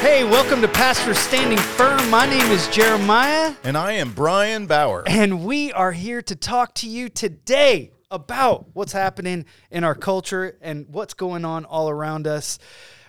Hey, welcome to Pastor Standing Firm. My name is Jeremiah, And I am Brian Bougher. and we are here to talk to you today about what's happening in our culture and what's going on all around us.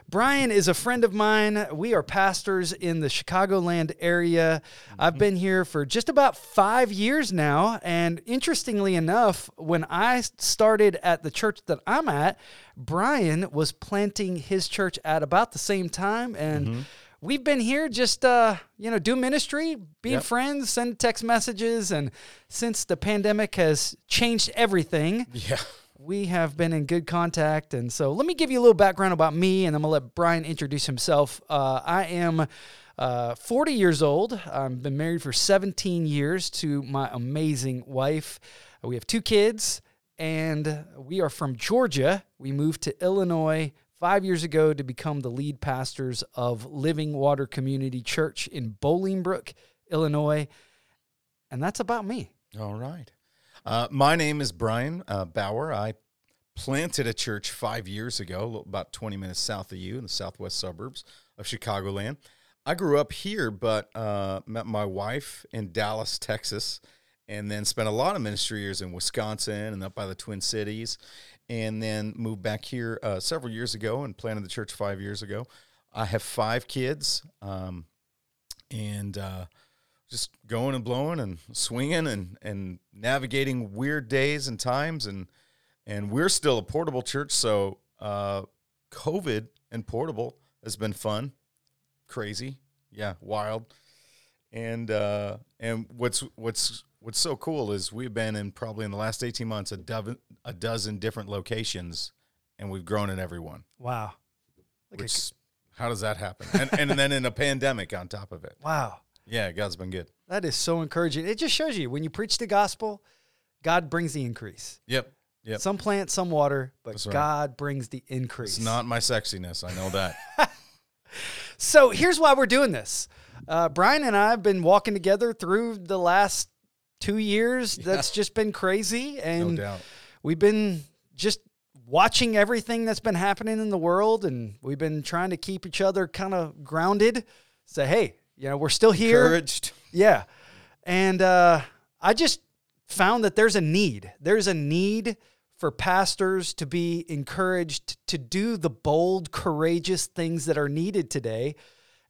Brian is a friend of mine. We are pastors in the Chicagoland area. I've been here for just about five years now. And interestingly enough, when I started at the church that I'm at, Brian was planting his church at about the same time. And we've been here just, uh, you know, do ministry, being Yep. friends, send text messages. And since the pandemic has changed everything, Yeah. We have been in good contact. And so let me give you a little background about me, and I'm going to let Brian introduce himself. Uh, I am uh, 40 years old. I've been married for 17 years to my amazing wife. We have two kids, and we are from Georgia. We moved to Illinois five years ago to become the lead pastors of Living Water Community Church in Bolingbrook, Illinois. And that's about me. All right. Uh, my name is Brian uh, Bougher. I planted a church five years ago, about 20 minutes south of you in the southwest suburbs of Chicagoland. I grew up here, but uh, met my wife in Dallas, Texas, and then spent a lot of ministry years in Wisconsin and up by the Twin Cities, and then moved back here uh, several years ago and planted the church five years ago. I have five kids, um, and uh, just going and blowing and swinging and, and navigating weird days and times. And and we're still a portable church. So uh, covid and portable has been fun. Crazy. Yeah wild. And uh, and what's what's what's so cool is we've been in probably in the last 18 months a dozen a dozen different locations and we've grown in every one. Wow. At- which how does that happen? And, and then in a pandemic on top of it. Wow. Yeah god's been good That is so encouraging. It just shows you when you preach the gospel, God brings the increase. yep yep Some plant, some water, but That's right. God brings the increase. It's not my sexiness. I know that. So here's why we're doing this. Uh, Brian and I have been walking together through the last two years. That's just been crazy, no and doubt. we've been just watching everything that's been happening in the world, and we've been trying to keep each other kind of grounded. Say, hey, you know, we're still here. Encouraged. Yeah. And uh, I just found that there's a need. There's a need for pastors to be encouraged to do the bold, courageous things that are needed today.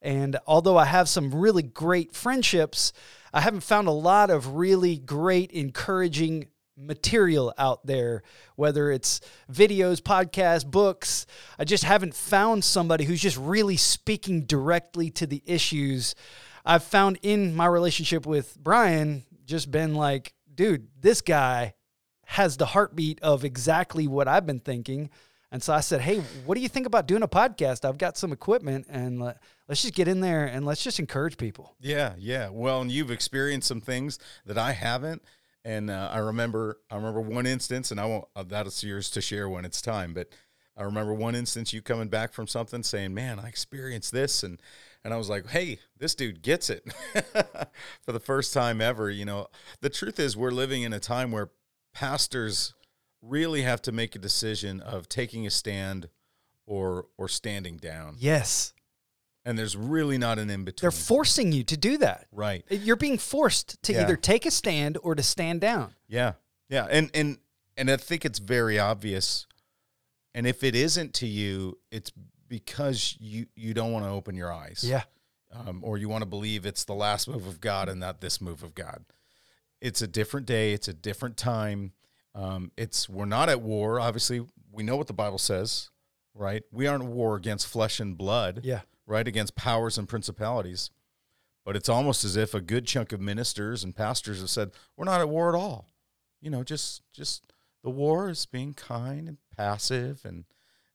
And although I have some really great friendships, I haven't found a lot of really great, encouraging material out there, whether it's videos, podcasts, books. I just haven't found somebody who's just really speaking directly to the issues. I've found in my relationship with Brian just been like, dude, this guy has the heartbeat of exactly what I've been thinking. And so I said, hey, what do you think about doing a podcast? I've got some equipment and let, let's just get in there and let's just encourage people. Yeah, yeah. Well, and you've experienced some things that I haven't, and uh, I remember. I remember one instance, and I won't. Uh, that's yours to share when it's time. But I remember one instance you coming back from something, saying, "Man, I experienced this," and and I was like, "Hey, this dude gets it." For the first time ever, you know. The truth is, we're living in a time where pastors really have to make a decision of taking a stand or or standing down, Yes. And there's really not an in between. They're forcing you to do that. right. You're being forced to Yeah. either take a stand or to stand down. Yeah, yeah, and and and I think it's very obvious. And if it isn't to you, it's because you you don't want to open your eyes, Yeah. um, or you want to believe it's the last move of God and not this move of God. It's a different day. It's a different time. Um, it's we're not at war. Obviously, we know what the Bible says, right? We aren't at war against flesh and blood, Yeah. Right? Against powers and principalities. But it's almost as if a good chunk of ministers and pastors have said, "We're not at war at all." You know, just just the war is being kind and passive and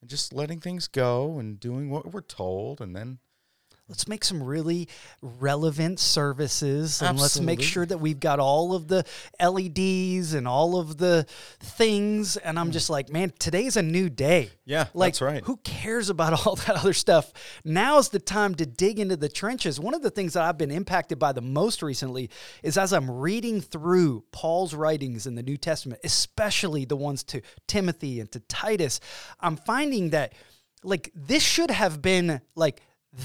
and just letting things go and doing what we're told, and then Let's make some really relevant services and let's make sure that we've got all of the LEDs and all of the things. And I'm mm. just like, man, today's a new day. Yeah, like, that's right. Who cares about all that other stuff? Now's the time to dig into the trenches. One of the things that I've been impacted by the most recently is as I'm reading through Paul's writings in the New Testament, especially the ones to Timothy and to Titus, I'm finding that like this should have been like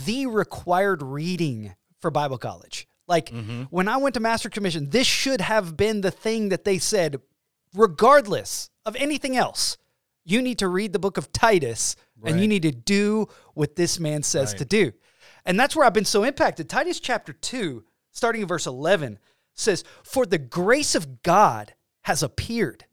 the required reading for Bible college. Like mm-hmm. when I went to Master Commission, this should have been the thing that they said, regardless of anything else. You need to read the book of Titus and you need to do what this man says to do. And that's where I've been so impacted. Titus chapter 2, starting in verse 11, says, For the grace of God has appeared,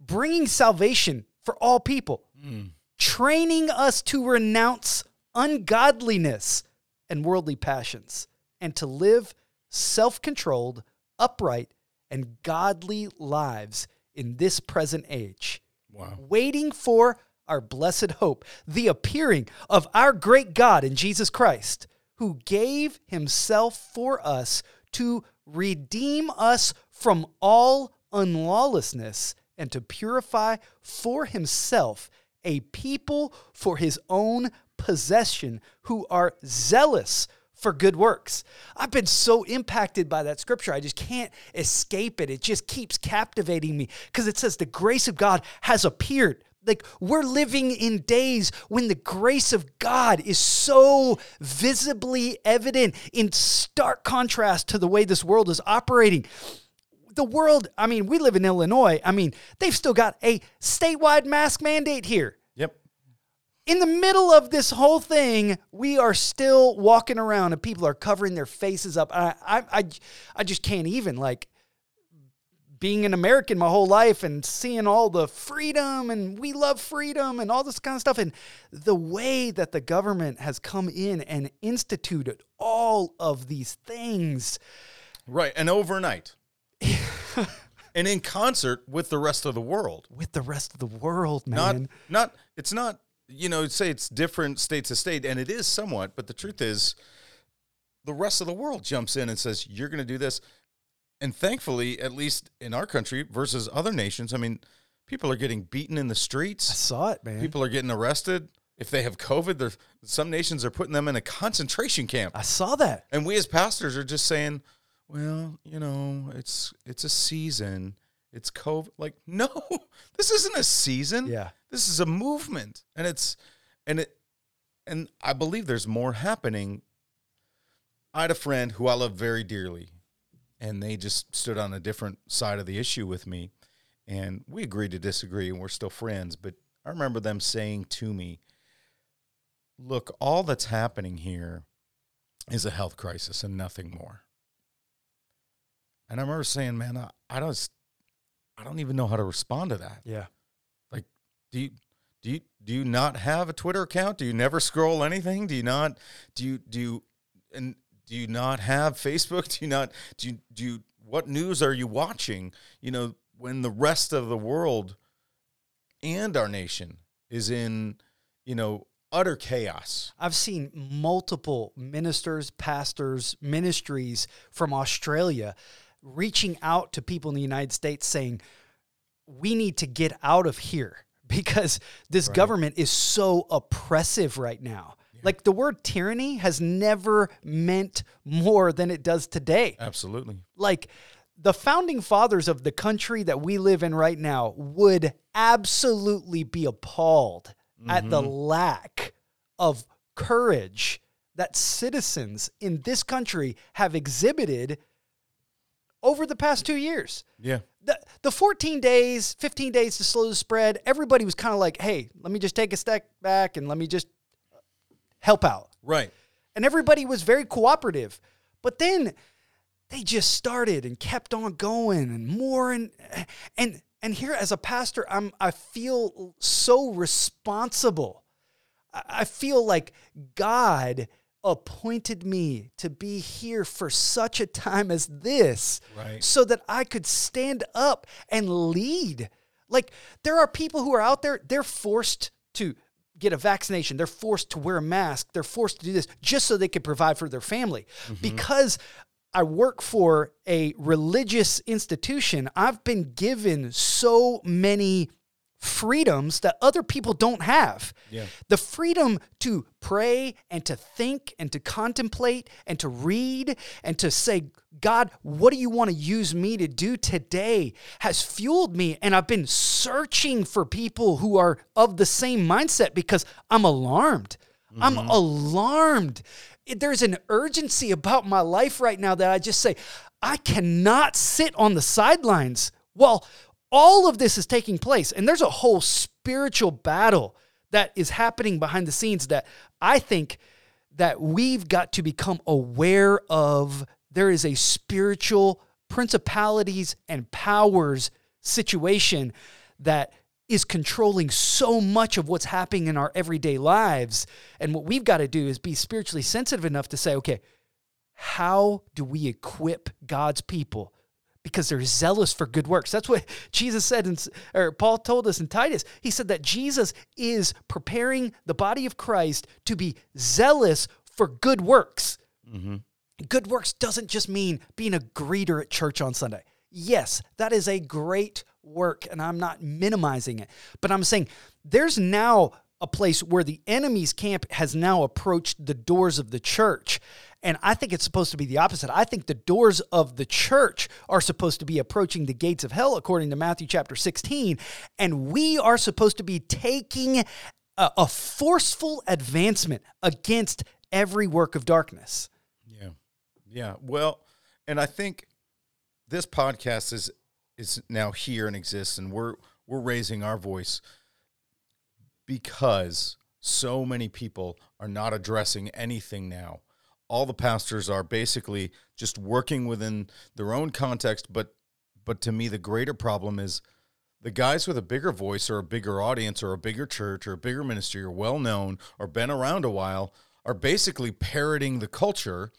bringing salvation for all people, mm. training us to renounce ungodliness and worldly passions, and to live self controlled, upright, and godly lives in this present age Wow. waiting for our blessed hope, the appearing of our great God in Jesus Christ, who gave himself for us to redeem us from all unlawlessness and to purify for himself a people for his own possession who are zealous for good works. I've been so impacted by that scripture. I just can't escape it. It just keeps captivating me because it says the grace of God has appeared. Like we're living in days when the grace of God is so visibly evident in stark contrast to the way this world is operating. The world, I mean, we live in Illinois. I mean, they've still got a statewide mask mandate here. In the middle of this whole thing, we are still walking around and people are covering their faces up. I, I, I, I just can't even like being an American my whole life and seeing all the freedom and we love freedom and all this kind of stuff. And the way that the government has come in and instituted all of these things. Right. And overnight. and in concert with the rest of the world. With the rest of the world, man. Not man. not it's not you know, say it's different state to state, and it is somewhat, but the truth is the rest of the world jumps in and says, You're gonna do this. And thankfully, at least in our country versus other nations, I mean, people are getting beaten in the streets. I saw it, man. People are getting arrested. If they have COVID, there's some nations are putting them in a concentration camp. I saw that. And we as pastors are just saying, well, you know, it's it's a season. It's COVID. Like, no, this isn't a season. Yeah. This is a movement. And it's and it and I believe there's more happening. I had a friend who I love very dearly, and they just stood on a different side of the issue with me. And we agreed to disagree, and we're still friends. But I remember them saying to me, Look, all that's happening here is a health crisis and nothing more. And I remember saying, Man, I, I don't I don't even know how to respond to that. Yeah. Like, do you do you do you not have a Twitter account? Do you never scroll anything? Do you not do you do you and do you not have Facebook? Do you not do you do you what news are you watching? You know, when the rest of the world and our nation is in, you know, utter chaos. I've seen multiple ministers, pastors, ministries from Australia reaching out to people in the United States saying, we need to get out of here because this government is so oppressive right now. Like the word tyranny has never meant more than it does today Absolutely. like the founding fathers of the country that we live in right now would absolutely be appalled at the mm-hmm. lack of courage that citizens in this country have exhibited over the past two years. Yeah. The, the 14 days, 15 days to slow the spread, everybody was kind of like, hey, let me just take a step back and let me just help out Right. and everybody was very cooperative. But then they just started and kept on going and more and and and here as a pastor, I'm I feel so responsible. I I feel like God appointed me to be here for such a time as this Right. so that I could stand up and lead. Like there are people who are out there, they're forced to get a vaccination, they're forced to wear a mask, they're forced to do this just so they can provide for their family. Mm-hmm. Because I work for a religious institution, I've been given so many freedoms that other people don't have. Yeah. The freedom to pray and to think and to contemplate and to read and to say, God, what do you want to use me to do today has fueled me. And I've been searching for people who are of the same mindset because I'm alarmed. I'm mm-hmm. alarmed. There's an urgency about my life right now that I just say, I cannot sit on the sidelines while all of this is taking place. And there's a whole spiritual battle that is happening behind the scenes that I think that we've got to become aware of. There is a spiritual principalities and powers situation that is controlling so much of what's happening in our everyday lives. And what we've got to do is be spiritually sensitive enough to say, okay, how do we equip God's people? Because they're zealous for good works. That's what Jesus said, in, or Paul told us in Titus. He said that Jesus is preparing the body of Christ to be zealous for good works. Mm-hmm. Good works doesn't just mean being a greeter at church on Sunday. Yes, that is a great work, and I'm not minimizing it. But I'm saying there's now a place where the enemy's camp has now approached the doors of the church. And I think it's supposed to be the opposite. I think the doors of the church are supposed to be approaching the gates of hell, according to Matthew chapter 16. And we are supposed to be taking a, a forceful advancement against every work of darkness. Yeah. Yeah. Well, and I think this podcast is is now here and exists and we're we're raising our voice because so many people are not addressing anything now. All the pastors are basically just working within their own context, but but to me the greater problem is the guys with a bigger voice or a bigger audience or a bigger church or a bigger ministry or well known or been around a while are basically parroting the culture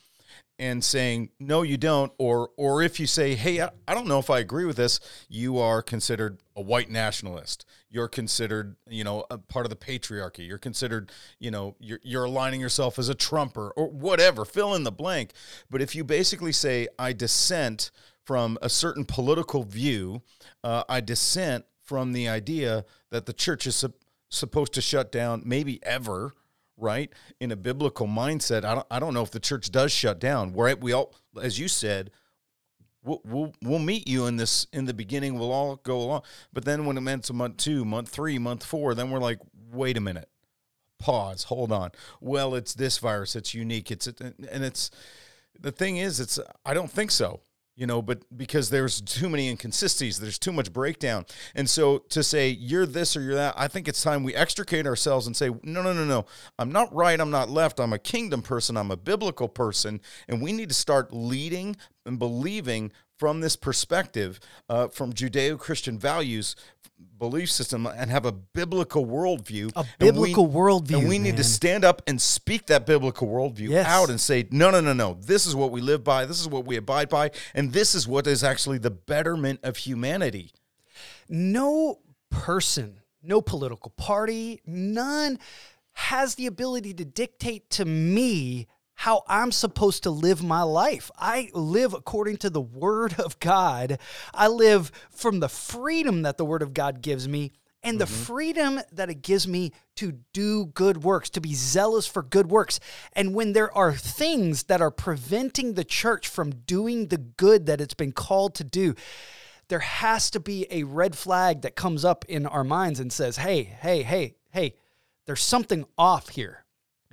and saying no you don't or or if you say hey I, I don't know if i agree with this you are considered a white nationalist. You're considered you know a part of the patriarchy. You're considered you know you're, you're aligning yourself as a trumper or whatever fill in the blank. But if you basically say i dissent from a certain political view uh, i dissent from the idea that the church is sup- supposed to shut down maybe ever right? In a biblical mindset, I don't, I don't know if the church does shut down. Right? We all, as you said, we'll, we'll we'll meet you in this in the beginning. We'll all go along, but then when it meant to month two, month three, month four, then we're like, wait a minute, pause, hold on. Well, it's this virus. It's unique. It's and it's the thing is, it's I don't think so you know, but because there's too many inconsistencies, there's too much breakdown. And so to say you're this or you're that, I think it's time we extricate ourselves and say, no, no, no, no. I'm not right. I'm not left. I'm a kingdom person. I'm a biblical person. And we need to start leading and believing from this perspective, uh, from Judeo Christian values, belief system, and have a biblical worldview. A And we- biblical worldview, And we need to stand up and speak that biblical worldview Yes. out and say, no, no, no, no. This is what we live by. This is what we abide by. And this is what is actually the betterment of humanity. no person, no political party, none has the ability to dictate to me how I'm supposed to live my life. I live according to the Word of God. I live from the freedom that the Word of God gives me and the mm-hmm. freedom that it gives me to do good works, to be zealous for good works. And when there are things that are preventing the church from doing the good that it's been called to do, there has to be a red flag that comes up in our minds and says, hey, hey, hey, hey, there's something off here.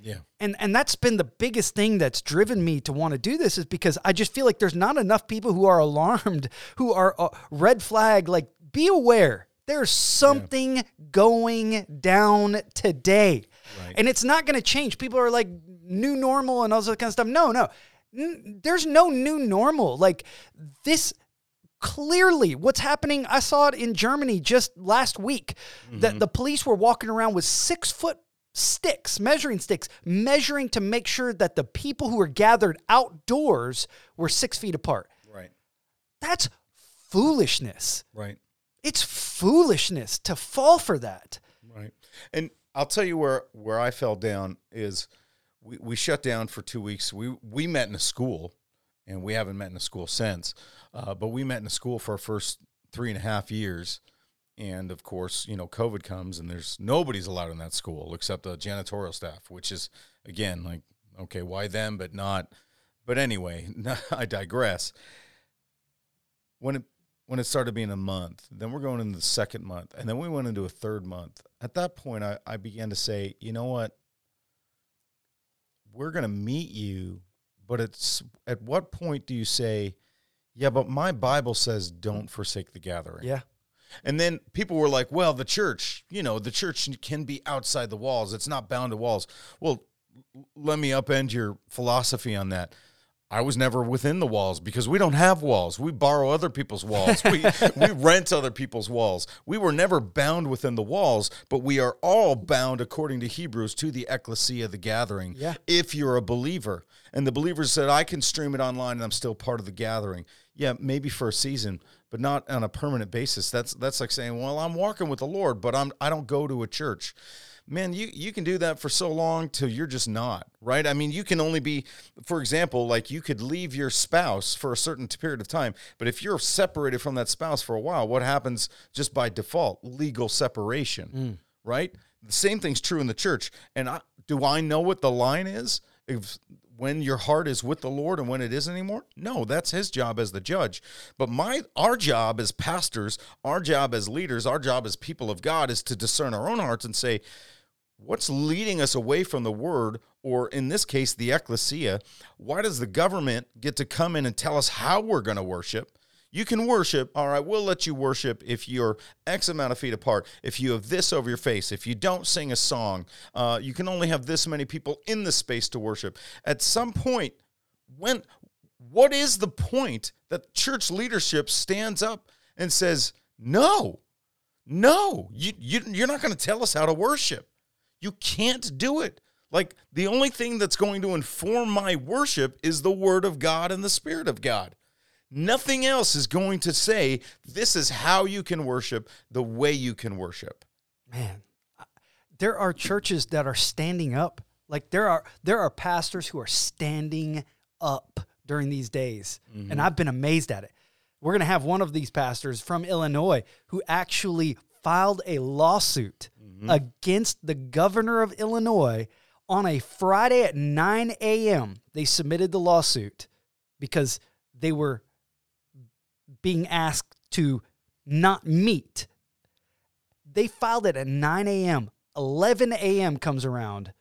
Yeah. And and that's been the biggest thing that's driven me to want to do this is because I just feel like there's not enough people who are alarmed, who are uh, red flag like be aware. There's something going down today. Right. And it's not going to change. People are like new normal and all that kind of stuff. No, no. N- there's no new normal. Like this clearly what's happening i saw it in germany just last week that the police were walking around with six foot sticks measuring sticks measuring to make sure that the people who were gathered outdoors were six feet apart Right. that's foolishness Right. it's foolishness to fall for that Right. And I'll tell you where where I fell down is we, we shut down for two weeks. We we met in a school, and we haven't met in a school since. Uh, but we met in a school for our first three and a half years, and of course, you know, COVID comes, and there's nobody's allowed in that school except the janitorial staff, which is again like okay, why them, but not. But anyway, I digress. When it when it started being a month, then we're going into the second month, and then we went into a third month. At that point, I, I began to say, you know what? we're going to meet you, but it's at what point do you say, yeah, but my Bible says don't forsake the gathering. Yeah. And then people were like, well, the church, you know, the church can be outside the walls. It's not bound to walls. Well, let me upend your philosophy on that. I was never within the walls because we don't have walls. We borrow other people's walls. We, we rent other people's walls. We were never bound within the walls, but we are all bound, according to Hebrews, to the ecclesia, the gathering, Yeah. if you're a believer. And the believer said, I can stream it online and I'm still part of the gathering. Yeah, maybe for a season, but not on a permanent basis. That's that's like saying, Well, I'm walking with the Lord, but I'm I don't go to a church. Man you you can do that for so long till you're just not right? I mean you can only be for example like you could leave your spouse for a certain period of time but if you're separated from that spouse for a while what happens just by default? Legal separation mm. right? The same thing's true in the church and I, do i know what the line is? If when your heart is with the Lord and when it isn't anymore? No, that's his job as the judge. But my our job as pastors, our job as leaders, our job as people of God is to discern our own hearts and say, what's leading us away from the word or in this case the ecclesia why does the government get to come in and tell us how we're going to worship you can worship all right we'll let you worship if you're x amount of feet apart if you have this over your face if you don't sing a song uh, you can only have this many people in the space to worship at some point when what is the point that church leadership stands up and says no no you, you you're not going to tell us how to worship you can't do it. Like the only thing that's going to inform my worship is the word of God and the spirit of God. Nothing else is going to say this is how you can worship the way you can worship. Man, there are churches that are standing up. Like there are there are pastors who are standing up during these days, and mm-hmm. I've been amazed at it. We're going to have one of these pastors from Illinois who actually filed a lawsuit mm-hmm. against the governor of Illinois on a Friday at 9 a.m. They submitted the lawsuit because they were being asked to not meet. They filed it at 9 a.m. 11 a.m. comes around,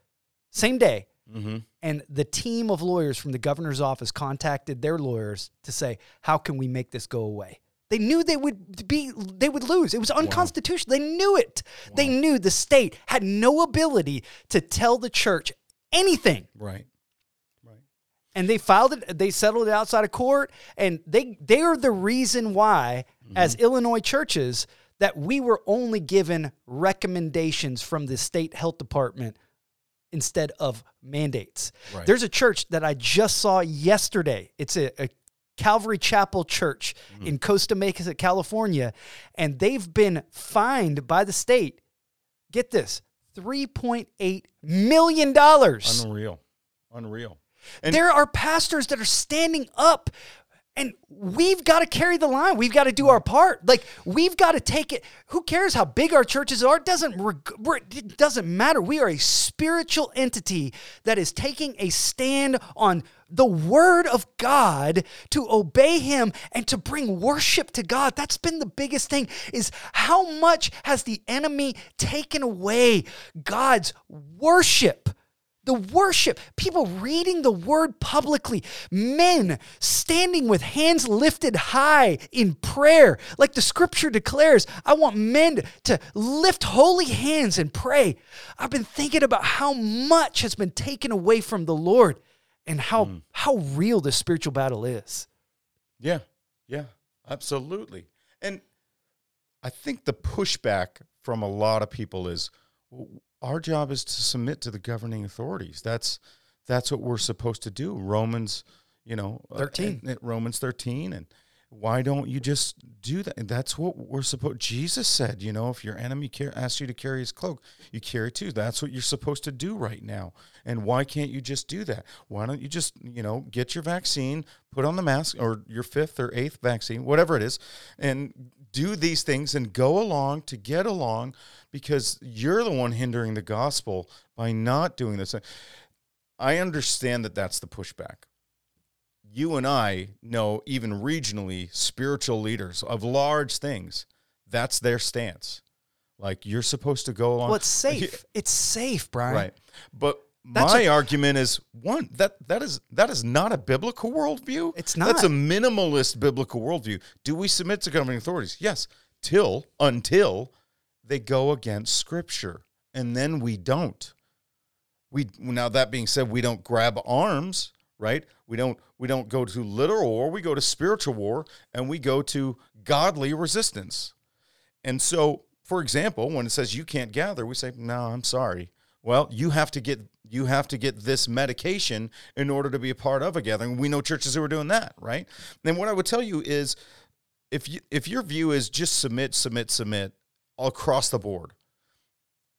same day. Mm-hmm. And the team of lawyers from the governor's office contacted their lawyers to say, "How can we make this go away?" They knew they would be they would lose. It was unconstitutional. They knew it. They knew the state had no ability to tell the church anything Right. And they filed it they settled it outside of court and they they are the reason why mm-hmm. as illinois churches that we were only given recommendations from the state health department instead of mandates Right. there's a church that i just saw yesterday it's a, a calvary chapel church mm-hmm. in costa mesa california and they've been fined by the state get this 3.8 million dollars Unreal. Unreal. And there are pastors that are standing up and we've got to carry the line. We've got to do our part. Like we've got to take it. Who cares how big our churches are? It doesn't it doesn't matter. We are a spiritual entity that is taking a stand on the word of God to obey him and to bring worship to God. That's been the biggest thing is how much has the enemy taken away God's worship? The worship, people reading the word publicly, men standing with hands lifted high in prayer, like the scripture declares. I want men to lift holy hands and pray. I've been thinking about how much has been taken away from the Lord and how, mm. how real this spiritual battle is. Yeah, yeah, absolutely. And I think the pushback from a lot of people is "W- our job is to submit to the governing authorities. That's that's what we're supposed to do. Romans, you know, uh, 13. and- and Romans 13 and why don't you just do that? And that's what we're supposed Jesus said, you know, if your enemy car- asks you to carry his cloak, you carry it too. That's what you're supposed to do right now. And why can't you just do that? Why don't you just, you know, get your vaccine, put on the mask or your fifth or eighth vaccine, whatever it is, and do these things and go along to get along because you're the one hindering the gospel by not doing this. I understand that that's the pushback. You and I know, even regionally, spiritual leaders of large things, that's their stance. Like you're supposed to go along. Well, it's safe. It's safe, Brian. Right. But That's My argument is one that that is that is not a biblical worldview. It's not. That's a minimalist biblical worldview. Do we submit to governing authorities? Yes, till until they go against Scripture, and then we don't. We now that being said, we don't grab arms, right? We don't we don't go to literal war. We go to spiritual war, and we go to godly resistance. And so, for example, when it says you can't gather, we say, "No, I'm sorry." Well, you have to get you have to get this medication in order to be a part of a gathering. We know churches who are doing that, right? And what I would tell you is, if you if your view is just submit, submit, submit across the board,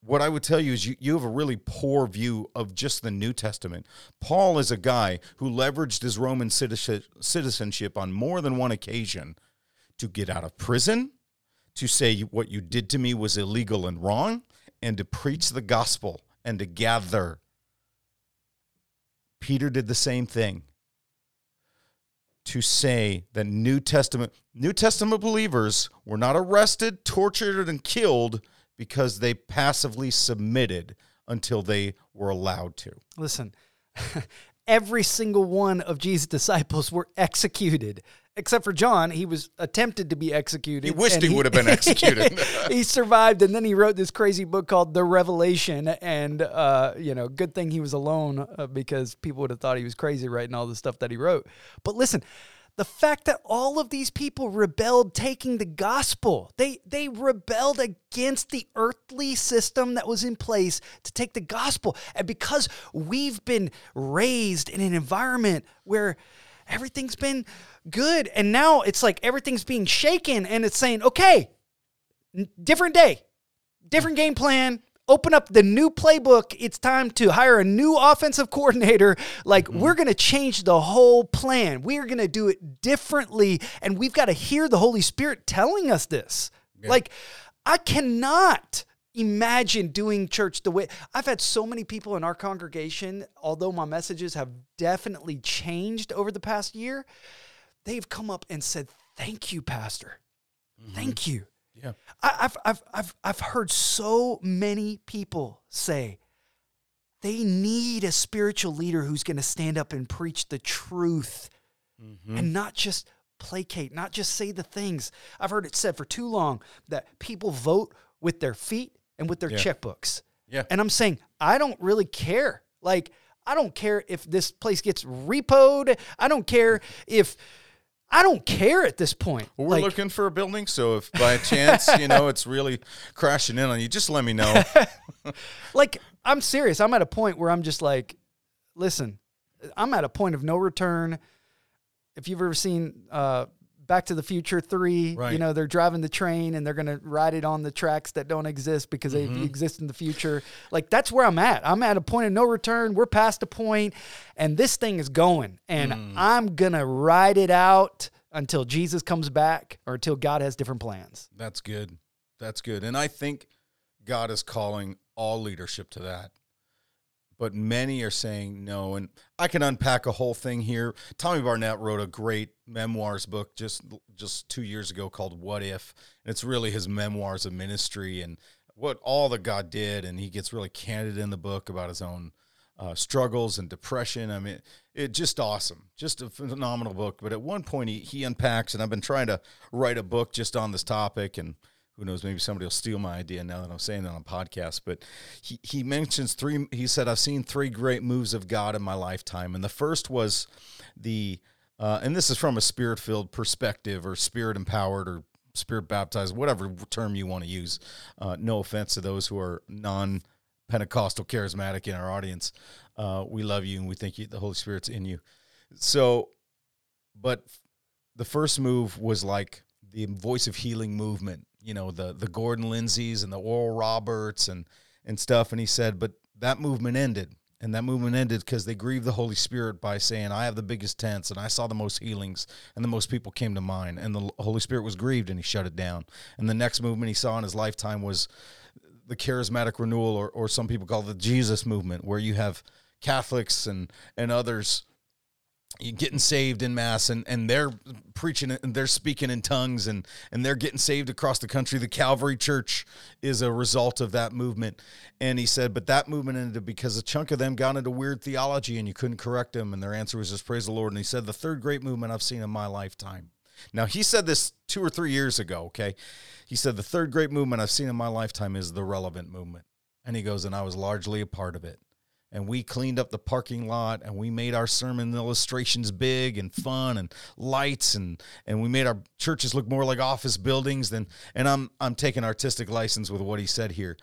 what I would tell you is you, you have a really poor view of just the New Testament. Paul is a guy who leveraged his Roman citizenship on more than one occasion to get out of prison, to say what you did to me was illegal and wrong, and to preach the gospel and to gather. Peter did the same thing. To say that New Testament New Testament believers were not arrested, tortured, and killed because they passively submitted until they were allowed to. Listen, every single one of Jesus' disciples were executed, except for John. He was attempted to be executed. He wished and he would have been executed. he survived, and then he wrote this crazy book called The Revelation. And uh, you know, good thing he was alone uh, because people would have thought he was crazy writing all the stuff that he wrote. But listen. The fact that all of these people rebelled taking the gospel, they they rebelled against the earthly system that was in place to take the gospel. And because we've been raised in an environment where everything's been good and now it's like everything's being shaken and it's saying, "Okay, different day, different game plan. Open up the new playbook. It's time to hire a new offensive coordinator. Like, mm-hmm. we're going to change the whole plan. We are going to do it differently. And we've got to hear the Holy Spirit telling us this. Like, I cannot imagine doing church the way I've had so many people in our congregation, although my messages have definitely changed over the past year, they've come up and said, Thank you, Pastor. Mm-hmm. Thank you. Yeah. I, I've, I've, I've, I've heard so many people say they need a spiritual leader who's going to stand up and preach the truth mm-hmm. and not just placate, not just say the things. I've heard it said for too long that people vote with their feet and with their Yeah. checkbooks. Yeah. And I'm saying, I don't really care. Like, I don't care if this place gets repoed. I don't care if. I don't care at this point. Well, we're Like- looking for a building, so if by chance, you know, it's really crashing in on you, just let me know. like I'm serious. I'm at a point where I'm just like, listen, I'm at a point of no return. If you've ever seen uh, Back to the Future Three, you know they're driving the train and they're gonna ride it on the tracks that don't exist because they mm-hmm. exist in the future. Like that's where I'm at. I'm at a point of no return. We're past a point, and this thing is going, and mm. I'm gonna ride it out until Jesus comes back or until God has different plans. That's good. That's good. And I think God is calling all leadership to that. But many are saying no. And I can unpack a whole thing here. Tommy Barnett wrote a great memoirs book just just two years ago called What If? And it's really his memoirs of ministry and what all that God did. And he gets really candid in the book about his own uh, struggles and depression. I mean, it just awesome, just a phenomenal book. But at one point, he, he unpacks, and I've been trying to write a book just on this topic, and who knows, maybe somebody will steal my idea now that I'm saying that on a podcast. But he, he mentions three, he said, I've seen three great moves of God in my lifetime. And the first was the, uh, and this is from a spirit filled perspective or spirit empowered or spirit baptized, whatever term you want to use. Uh, no offense to those who are non Pentecostal charismatic in our audience. Uh, we love you and we think you, the Holy Spirit's in you. So, but the first move was like the voice of healing movement, you know, the the Gordon Lindsays and the Oral Roberts and and stuff. And he said, but that movement ended. And that movement ended because they grieved the Holy Spirit by saying, I have the biggest tents and I saw the most healings and the most people came to mine. And the Holy Spirit was grieved and he shut it down. And the next movement he saw in his lifetime was the charismatic renewal, or, or some people call it the Jesus movement, where you have Catholics and, and others getting saved in mass and, and they're preaching and they're speaking in tongues and, and they're getting saved across the country. The Calvary Church is a result of that movement. And he said, but that movement ended because a chunk of them got into weird theology and you couldn't correct them. And their answer was just praise the Lord. And he said, the third great movement I've seen in my lifetime. Now, he said this two or three years ago, okay? He said, the third great movement I've seen in my lifetime is the relevant movement. And he goes, and I was largely a part of it and we cleaned up the parking lot and we made our sermon illustrations big and fun and lights and and we made our churches look more like office buildings than and I'm I'm taking artistic license with what he said here.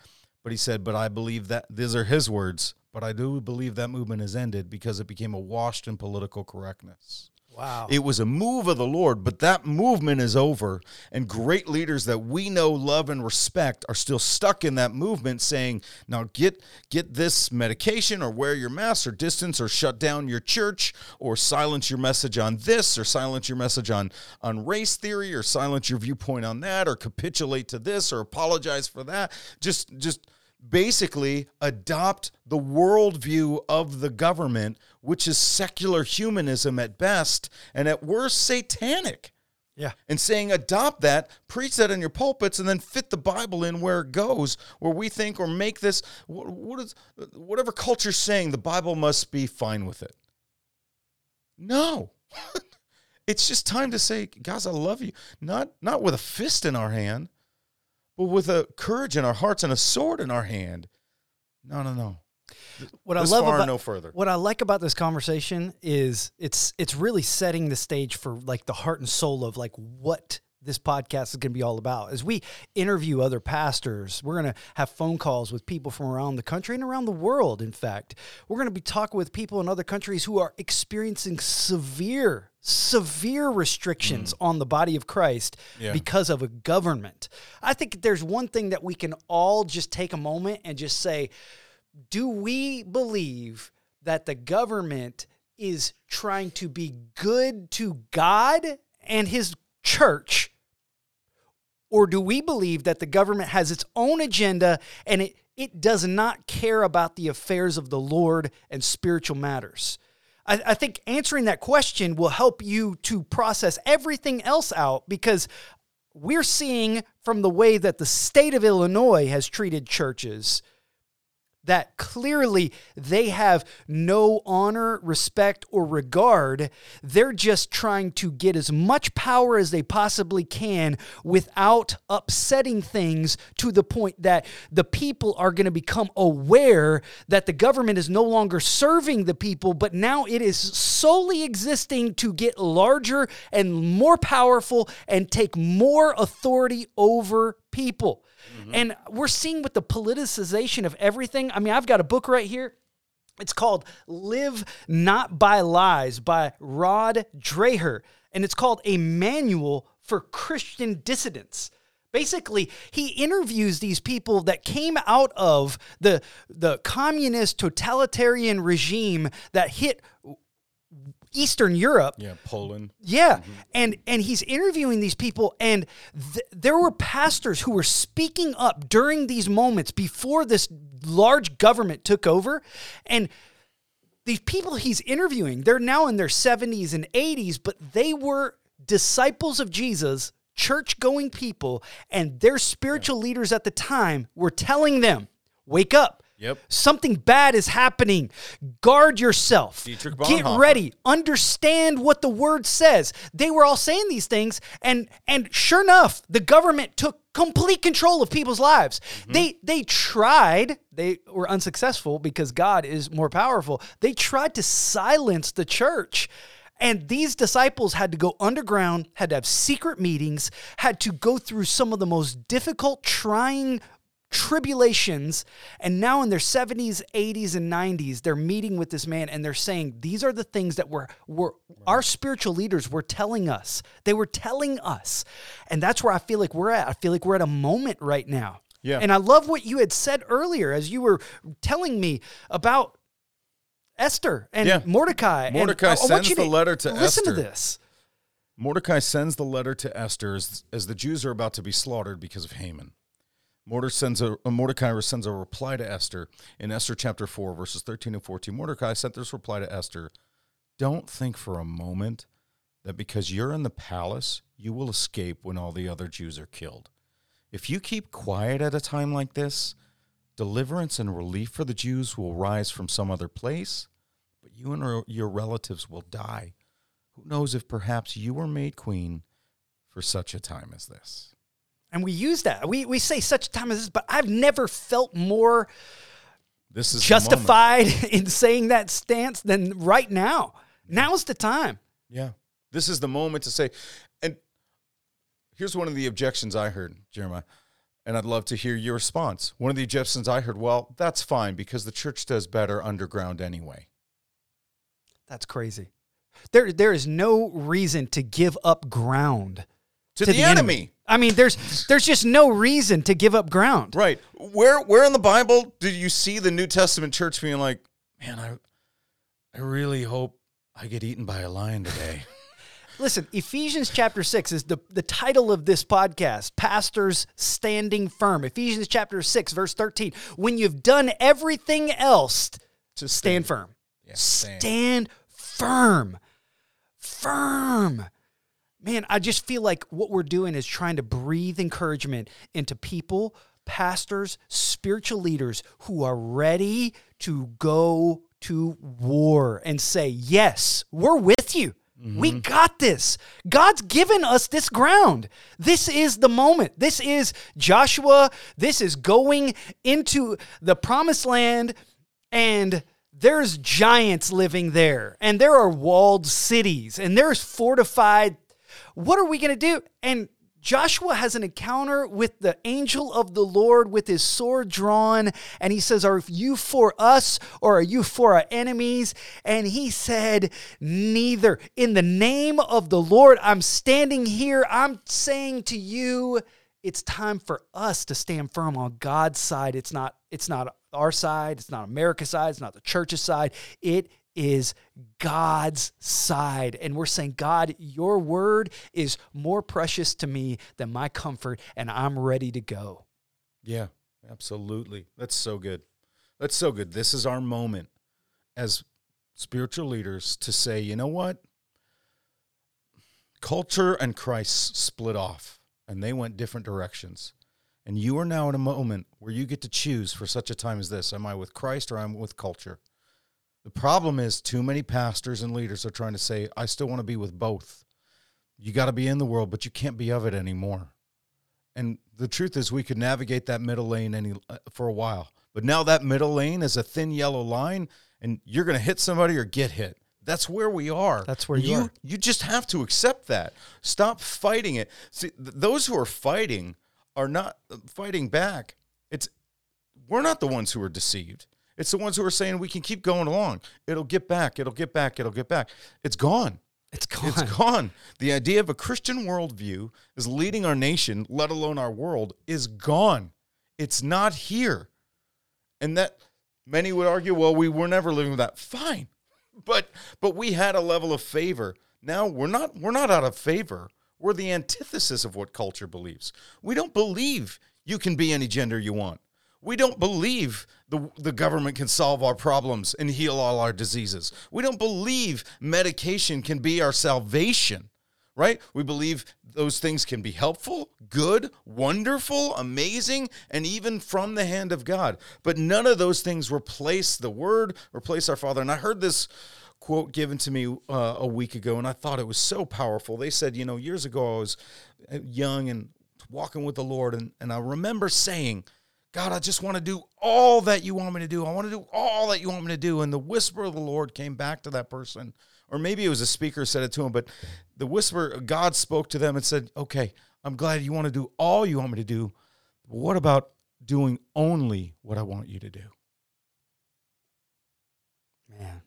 But he said, but I believe that these are his words, but I do believe that movement has ended because it became awash in political correctness. Wow. It was a move of the Lord, but that movement is over. And great leaders that we know, love, and respect are still stuck in that movement saying, now get get this medication or wear your mask or distance or shut down your church or silence your message on this or silence your message on, on race theory or silence your viewpoint on that or capitulate to this or apologize for that. Just just basically adopt the worldview of the government, which is secular humanism at best and at worst satanic. Yeah. And saying adopt that, preach that in your pulpits, and then fit the Bible in where it goes, where we think or make this what is whatever culture's saying, the Bible must be fine with it. No. it's just time to say, guys, I love you. Not not with a fist in our hand, but with a courage in our hearts and a sword in our hand. No, no, no. What this I love far about no further. what I like about this conversation is it's it's really setting the stage for like the heart and soul of like what this podcast is going to be all about. As we interview other pastors, we're going to have phone calls with people from around the country and around the world. In fact, we're going to be talking with people in other countries who are experiencing severe, severe restrictions mm. on the body of Christ Yeah. because of a government. I think there's one thing that we can all just take a moment and just say, do we believe that the government is trying to be good to God and his church? Or do we believe that the government has its own agenda and it, it does not care about the affairs of the Lord and spiritual matters? I, I think answering that question will help you to process everything else out because we're seeing from the way that the state of Illinois has treated churches that clearly they have no honor, respect, or regard. They're just trying to get as much power as they possibly can without upsetting things to the point that the people are going to become aware that the government is no longer serving the people, but now it is solely existing to get larger and more powerful and take more authority over people. Mm-hmm. And we're seeing with the politicization of everything. I mean, I've got a book right here. It's called Live Not by Lies by Rod Dreher. And it's called A Manual for Christian Dissidents. Basically, he interviews these people that came out of the, the communist totalitarian regime that hit Eastern Europe yeah, Poland. yeah, mm-hmm. and and he's interviewing these people, and th- there were pastors who were speaking up during these moments before this large government took over, and these people he's interviewing, they're now in their seventies and eighties, but they were disciples of Jesus, church-going people, and their spiritual leaders at the time were telling them, "Wake up." Yep. Something bad is happening. Guard yourself. Dietrich Get Bonhoeffer. ready. Understand what the word says. They were all saying these things, and and sure enough, the government took complete control of people's lives. Mm-hmm. They they tried. They were unsuccessful because God is more powerful. They tried to silence the church. And these disciples had to go underground, had to have secret meetings, had to go through some of the most difficult, trying tribulations and now in their 70s 80s and 90s they're meeting with this man and they're saying these are the things that were, were our spiritual leaders were telling us they were telling us and that's where i feel like we're at i feel like we're at a moment right now Yeah. and i love what you had said earlier as you were telling me about esther and Yeah. mordecai and Mordecai I- I want sends the letter to listen Esther. to this Mordecai sends the letter to Esther as, as the Jews are about to be slaughtered because of Haman. Mordecai sends a, uh, Mordecai sends a reply to Esther in Esther chapter 4, verses 13 and 14. Mordecai sent this reply to Esther don't think for a moment that because you're in the palace, you will escape when all the other Jews are killed. If you keep quiet at a time like this, deliverance and relief for the Jews will rise from some other place, but you and your relatives will die. Who knows if perhaps you were made queen for such a time as this? And we use that. We, we say such a time as this, but I've never felt more this is justified in saying that stance than right now. Now's the time. Yeah. This is the moment to say, and here's one of the objections I heard, Jeremiah, and I'd love to hear your response. One of the objections I heard, well, that's fine because the church does better underground anyway. That's crazy. There, there is no reason to give up ground to, to the, the enemy. enemy. I mean, there's there's just no reason to give up ground. Right. Where where in the Bible do you see the New Testament church being like, man, I I really hope I get eaten by a lion today. Listen, Ephesians chapter 6 is the, the title of this podcast, Pastors Standing Firm. Ephesians chapter 6, verse 13. When you've done everything else, to stand, stand firm. Yeah, stand. stand firm. Firm. Man, I just feel like what we're doing is trying to breathe encouragement into people, pastors, spiritual leaders who are ready to go to war and say, Yes, we're with you. Mm-hmm. We got this. God's given us this ground. This is the moment. This is Joshua. This is going into the promised land, and there's giants living there, and there are walled cities, and there's fortified. What are we going to do? And Joshua has an encounter with the angel of the Lord with his sword drawn, and he says, Are you for us or are you for our enemies? And he said, Neither. In the name of the Lord, I'm standing here. I'm saying to you, it's time for us to stand firm on God's side. It's not, it's not our side, it's not America's side, it's not the church's side. It is God's side. And we're saying, God, your word is more precious to me than my comfort, and I'm ready to go. Yeah, absolutely. That's so good. That's so good. This is our moment as spiritual leaders to say, you know what? Culture and Christ split off and they went different directions. And you are now in a moment where you get to choose for such a time as this. Am I with Christ or am I with culture? The problem is too many pastors and leaders are trying to say, I still want to be with both. You got to be in the world, but you can't be of it anymore. And the truth is, we could navigate that middle lane any uh, for a while, but now that middle lane is a thin yellow line, and you're going to hit somebody or get hit. That's where we are. That's where you, you are. You just have to accept that. Stop fighting it. See, th- those who are fighting are not uh, fighting back. It's we're not the ones who are deceived. It's the ones who are saying we can keep going along. It'll get back. It'll get back. It'll get back. It's gone. It's gone. It's gone. The idea of a Christian worldview is leading our nation, let alone our world, is gone. It's not here. And that many would argue, well, we were never living with that. Fine. But but we had a level of favor. Now we're not we're not out of favor. We're the antithesis of what culture believes. We don't believe you can be any gender you want. We don't believe the, the government can solve our problems and heal all our diseases. We don't believe medication can be our salvation, right? We believe those things can be helpful, good, wonderful, amazing, and even from the hand of God. But none of those things replace the word, replace our Father. And I heard this quote given to me uh, a week ago, and I thought it was so powerful. They said, you know, years ago I was uh, young and walking with the Lord, and, and I remember saying, God, I just want to do all that you want me to do. I want to do all that you want me to do. And the whisper of the Lord came back to that person. Or maybe it was a speaker said it to him, but the whisper, God spoke to them and said, Okay, I'm glad you want to do all you want me to do. But what about doing only what I want you to do? Man.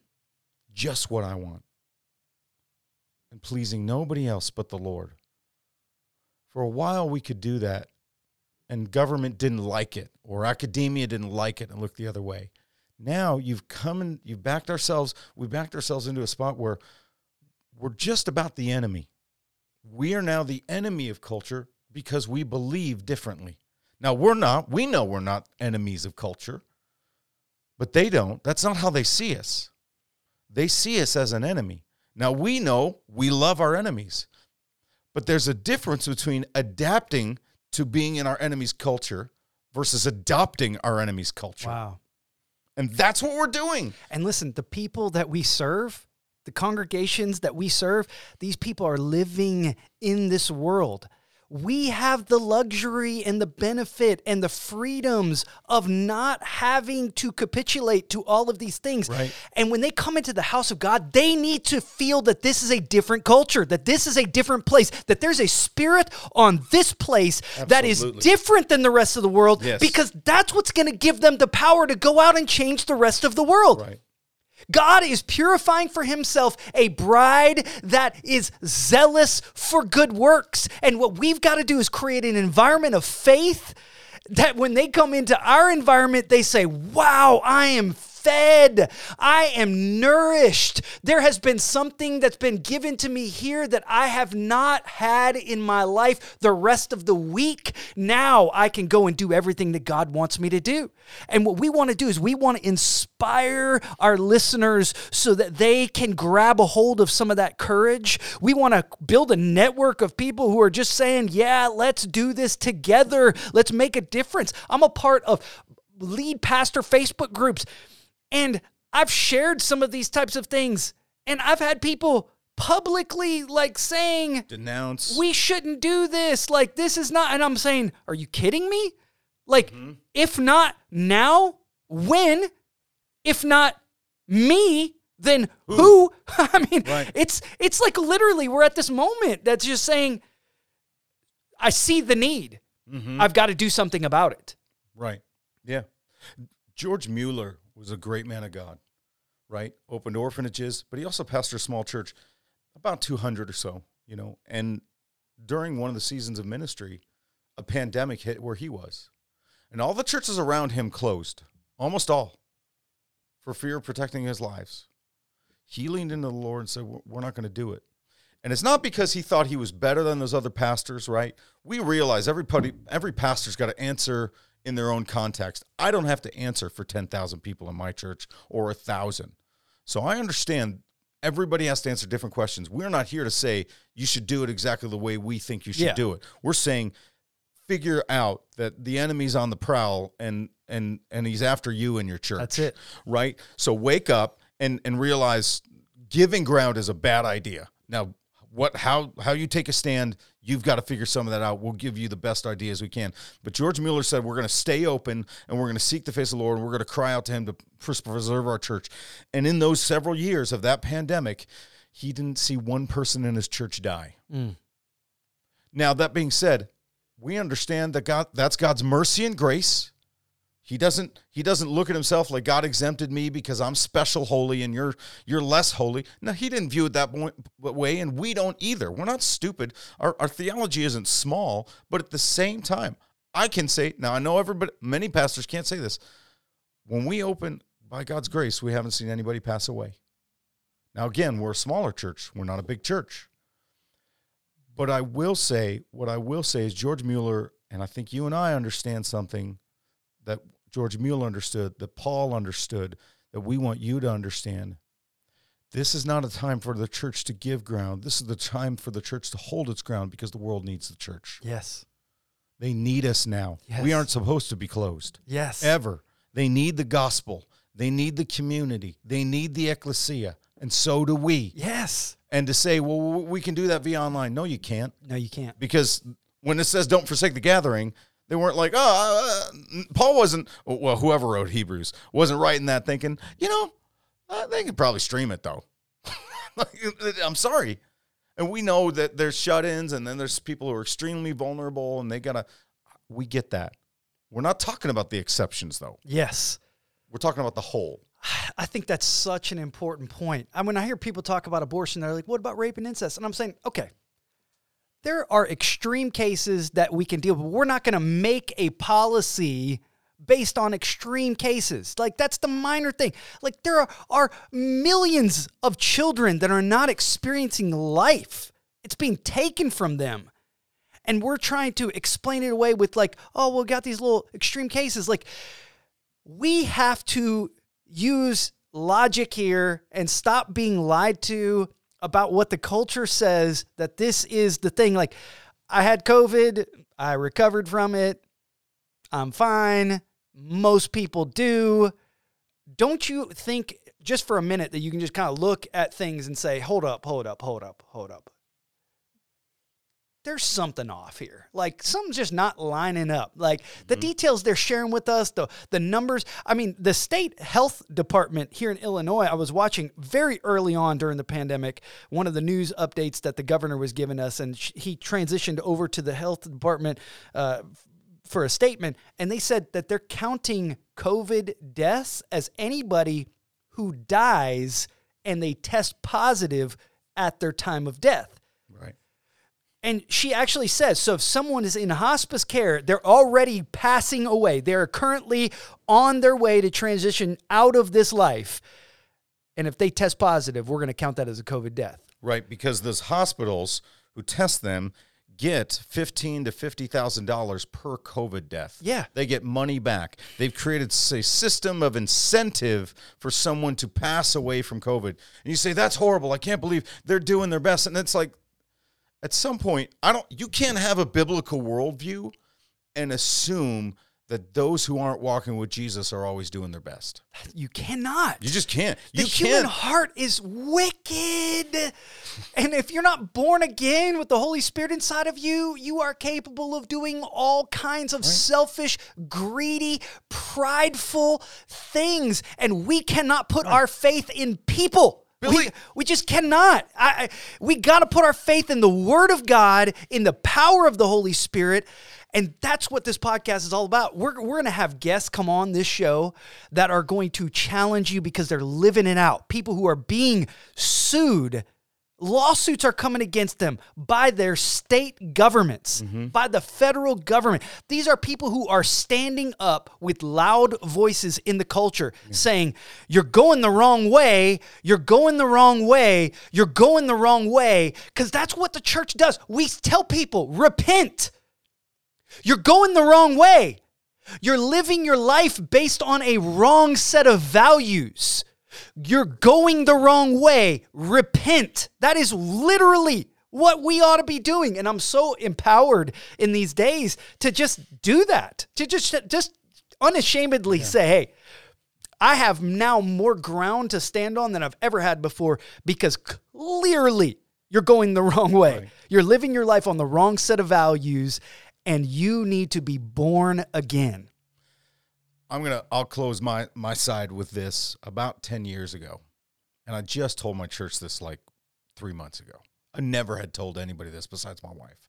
Just what I want. And pleasing nobody else but the Lord. For a while, we could do that and government didn't like it or academia didn't like it and looked the other way. Now you've come and you've backed ourselves, we backed ourselves into a spot where we're just about the enemy. We are now the enemy of culture because we believe differently. Now we're not, we know we're not enemies of culture, but they don't. That's not how they see us. they see us as an enemy. Now we know we love our enemies, but there's a difference between adapting to being in our enemy's culture versus adopting our enemy's culture. Wow. And that's what we're doing. And listen, the people that we serve, the congregations that we serve, these people are living in this world. We have the luxury and the benefit and the freedoms of not having to capitulate to all of these things. Right. And when they come into the house of God, they need to feel that this is a different culture, that this is a different place, that there's a spirit on this place that is different than the rest of the world Yes. because that's what's going to give them the power to go out and change the rest of the world. Right. God is purifying for himself a bride that is zealous for good works. And what we've got to do is create an environment of faith that when they come into our environment, they say, Wow, I am fed. I am nourished. There has been something that's been given to me here that I have not had in my life the rest of the week. Now I can go and do everything that God wants me to do. And what we want to do is we want to inspire our listeners so that they can grab a hold of some of that courage. We want to build a network of people who are just saying, Yeah, let's do this together. Let's make a difference. I'm a part of lead pastor Facebook groups. And I've shared some of these types of things. And I've had people publicly like saying, Denounce. we shouldn't do this. Like, this is not. And I'm saying, are you kidding me? Like, mm-hmm. if not now, when? If not me, then who? I mean, Right. it's it's like literally we're at this moment that's just saying, I see the need. Mm-hmm. I've got to do something about it. Right. Yeah. George Mueller was a great man of God, right? Opened orphanages, but he also pastored a small church, about 200 or so, you know. And during one of the seasons of ministry, a pandemic hit where he was. And all the churches around him closed, almost all, for fear of protecting his lives. He leaned into the Lord and said, "We're- not going to do it. And it's not because he thought he was better than those other pastors, right? We realize everybody, every pastor's got to answer in their own context. I don't have to answer for 10,000 people in my church or a thousand. So I understand everybody has to answer different questions. We're not here to say you should do it exactly the way we think you should Yeah. do it. We're saying figure out that the enemy's on the prowl and and and he's after you and your church. That's it. Right? So wake up and and realize giving ground is a bad idea. Now, what how how you take a stand, you've got to figure some of that out. We'll give you the best ideas we can. But George Mueller said we're going to stay open and we're going to seek the face of the Lord and we're going to cry out to him to preserve our church. And in those several years of that pandemic, he didn't see one person in his church die. Mm. Now, that being said, we understand that God that's God's mercy and grace. He doesn't he doesn't look at himself like God exempted me because I'm special holy and you're you're less holy. No, he didn't view it that way and we don't either. We're not stupid. Our our theology isn't small, but at the same time, I can say now I know everybody many pastors can't say this. When we open by God's grace, we haven't seen anybody pass away. Now again, we're a smaller church. We're not a big church. But I will say, what I will say is George Mueller, and I think you and I understand something that George Mueller understood, that Paul understood, that we want you to understand. This is not a time for the church to give ground. This is the time for the church to hold its ground because the world needs the church. Yes. They need us now. We aren't supposed to be closed Yes. ever. They need the gospel. They need the community. They need the ecclesia. And so do we. Yes. And to say, well, we can do that via online. No, you can't No, you can't. because when it says don't forsake the gathering, they weren't like, oh, uh, Paul wasn't, well, whoever wrote Hebrews wasn't writing that thinking, you know, uh, they could probably stream it though. I'm sorry. And we know that there's shut ins and then there's people who are extremely vulnerable and they got to, we get that. We're not talking about the exceptions though. Yes. We're talking about the whole. I think that's such an important point. I when I hear people talk about abortion, they're like, "What about rape and incest?" And I'm saying, okay, there are extreme cases that we can deal with. We're not going to make a policy based on extreme cases. Like that's the minor thing. Like there are, are millions of children that are not experiencing life. It's being taken from them. And we're trying to explain it away with like, oh, well, we got these little extreme cases. Like we have to use logic here and stop being lied to about what the culture says that this is the thing. Like, I had COVID, I recovered from it, I'm fine. Most people do. Don't you think just for a minute that you can just kind of look at things and say, hold up, hold up, hold up, hold up? There's something off here. Like something's just not lining up. Like the mm-hmm. details they're sharing with us, the the numbers. I mean, the state health department here in Illinois, I was watching very early on during the pandemic, one of the news updates that the governor was giving us, and he transitioned over to the health department uh, for a statement, and they said that they're counting COVID deaths as anybody who dies and they test positive at their time of death. And she actually says so if someone is in hospice care, they're already passing away. They're currently on their way to transition out of this life. And if they test positive, we're going to count that as a COVID death. Right, because those hospitals who test them get fifteen to fifty thousand dollars per COVID death. Yeah, they get money back. They've created a system of incentive for someone to pass away from COVID. And you say that's horrible. I can't believe they're doing their best. And it's like at some point, I don't. You can't have a biblical worldview and assume that those who aren't walking with Jesus are always doing their best. You cannot. You just can't. You the human can't. heart is wicked. And if you're not born again with the Holy Spirit inside of you, you are capable of doing all kinds of right. selfish, greedy, prideful things. And we cannot put right. our faith in people. Billy, we, we just cannot. I, I we got to put our faith in the Word of God, in the power of the Holy Spirit. And that's what this podcast is all about. We're, we're going to have guests come on this show that are going to challenge you because they're living it out. People who are being sued Lawsuits are coming against them by their state governments, mm-hmm. by the federal government. These are people who are standing up with loud voices in the culture mm-hmm. saying, You're going the wrong way. You're going the wrong way. You're going the wrong way. Because that's what the church does. We tell people, Repent. You're going the wrong way. You're living your life based on a wrong set of values. You're going the wrong way. Repent. That is literally what we ought to be doing. And I'm so empowered in these days to just do that, to just, just unashamedly yeah. say, hey, I have now more ground to stand on than I've ever had before because clearly you're going the wrong way. Right. You're living your life on the wrong set of values and you need to be born again. I'm gonna I'll close my my side with this about 10 years ago. And I just told my church this like three months ago. I never had told anybody this besides my wife.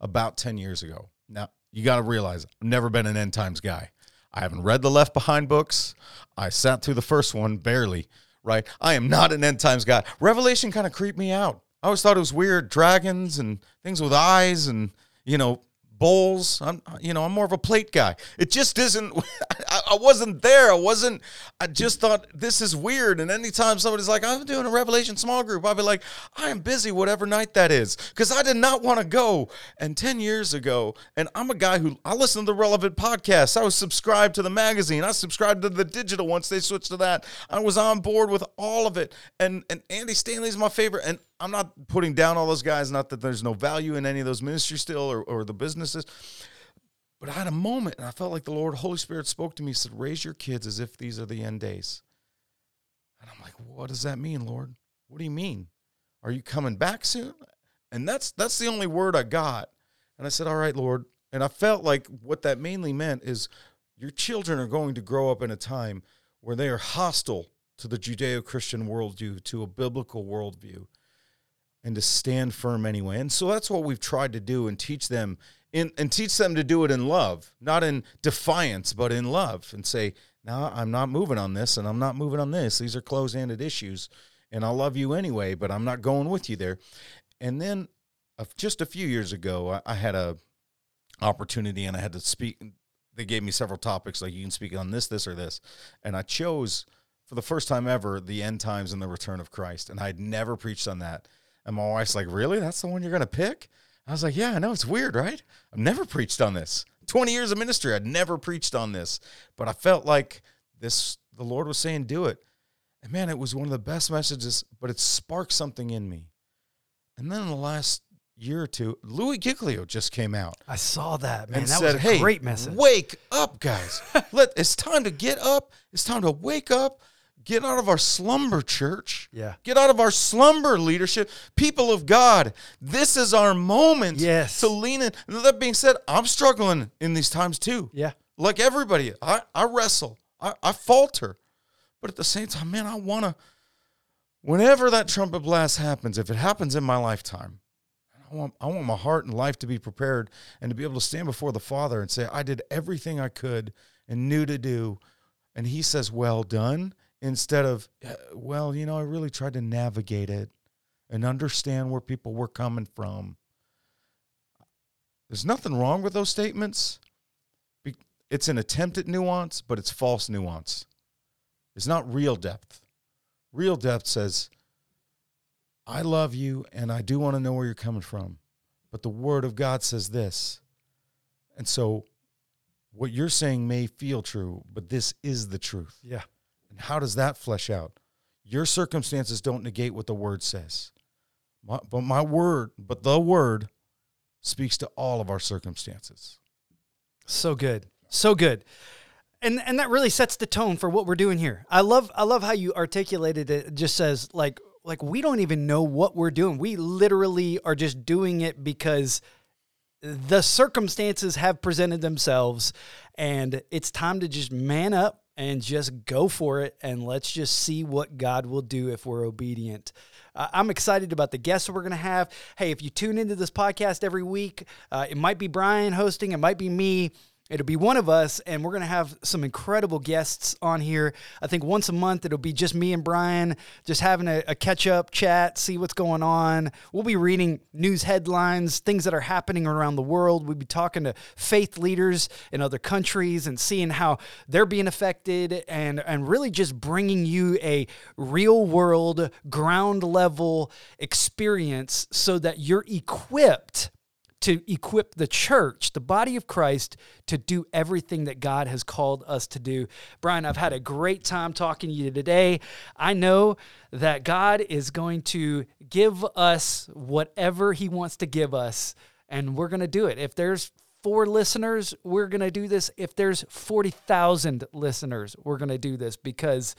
About 10 years ago. Now you gotta realize I've never been an end times guy. I haven't read the Left Behind books. I sat through the first one barely, right? I am not an end times guy. Revelation kind of creeped me out. I always thought it was weird, dragons and things with eyes and you know bowls. I'm, you know, I'm more of a plate guy. It just isn't. I, I, wasn't there. I wasn't. I just thought this is weird. And anytime somebody's like, "I'm doing a Revelation small group," I'll be like, "I am busy, whatever night that is," because I did not want to go. And ten years ago, and I'm a guy who I listen to the relevant podcasts. I was subscribed to the magazine. I subscribed to the digital once they switched to that. I was on board with all of it. And and Andy Stanley's my favorite. And I'm not putting down all those guys, not that there's no value in any of those ministries still or, or the businesses. But I had a moment and I felt like the Lord, Holy Spirit spoke to me, said, Raise your kids as if these are the end days. And I'm like, What does that mean, Lord? What do you mean? Are you coming back soon? And that's that's the only word I got. And I said, All right, Lord. And I felt like what that mainly meant is your children are going to grow up in a time where they are hostile to the Judeo Christian worldview, to a biblical worldview and to stand firm anyway. And so that's what we've tried to do and teach them in and teach them to do it in love, not in defiance, but in love and say, "No, I'm not moving on this and I'm not moving on this. These are closed-ended issues and I love you anyway, but I'm not going with you there." And then uh, just a few years ago, I, I had a opportunity and I had to speak they gave me several topics like you can speak on this this or this and I chose for the first time ever the end times and the return of Christ and I'd never preached on that and my wife's like, Really? That's the one you're going to pick? I was like, Yeah, I know. It's weird, right? I've never preached on this. 20 years of ministry, I'd never preached on this. But I felt like this, the Lord was saying, Do it. And man, it was one of the best messages, but it sparked something in me. And then in the last year or two, Louis Giglio just came out I saw that, man. and that said, was a "Hey, great message. wake up, guys! Let it's time to get up. It's time to wake up. Get out of our slumber, church. Yeah. Get out of our slumber, leadership, people of God. This is our moment. Yes. To lean in. That being said, I'm struggling in these times too. Yeah. Like everybody, I, I wrestle. I, I falter. But at the same time, man, I want to. Whenever that trumpet blast happens, if it happens in my lifetime, I want, I want my heart and life to be prepared and to be able to stand before the Father and say, I did everything I could and knew to do. And He says, Well done, instead of, "Uh, Well, you know, I really tried to navigate it and understand where people were coming from. There's nothing wrong with those statements. It's an attempt at nuance, but it's false nuance. It's not real depth. Real depth says, I love you and I do want to know where you're coming from. But the word of God says this. And so what you're saying may feel true, but this is the truth. Yeah. And how does that flesh out? Your circumstances don't negate what the word says. My, but my word, but the word speaks to all of our circumstances. So good. So good. And and that really sets the tone for what we're doing here. I love I love how you articulated it. It just says like like we don't even know what we're doing. We literally are just doing it because the circumstances have presented themselves and it's time to just man up and just go for it and let's just see what God will do if we're obedient. Uh, I'm excited about the guests we're going to have. Hey, if you tune into this podcast every week, uh, it might be Brian hosting, it might be me. It'll be one of us, and we're going to have some incredible guests on here. I think once a month, it'll be just me and Brian, just having a, a catch up chat, see what's going on. We'll be reading news headlines, things that are happening around the world. We'll be talking to faith leaders in other countries and seeing how they're being affected, and, and really just bringing you a real world, ground level experience so that you're equipped to equip the church, the body of Christ, to do everything that God has called us to do. Brian, I've had a great time talking to you today. I know that God is going to give us whatever He wants to give us, and we're going to do it. If there's four listeners, we're going to do this. If there's 40,000 listeners, we're going to do this because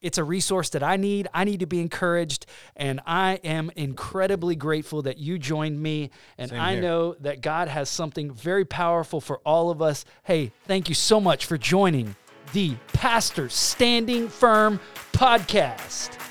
it's a resource that I need. I need to be encouraged, and I am incredibly grateful that you joined me. And Same I here. know that God has something very powerful for all of us. Hey, thank you so much for joining the Pastor Standing Firm podcast.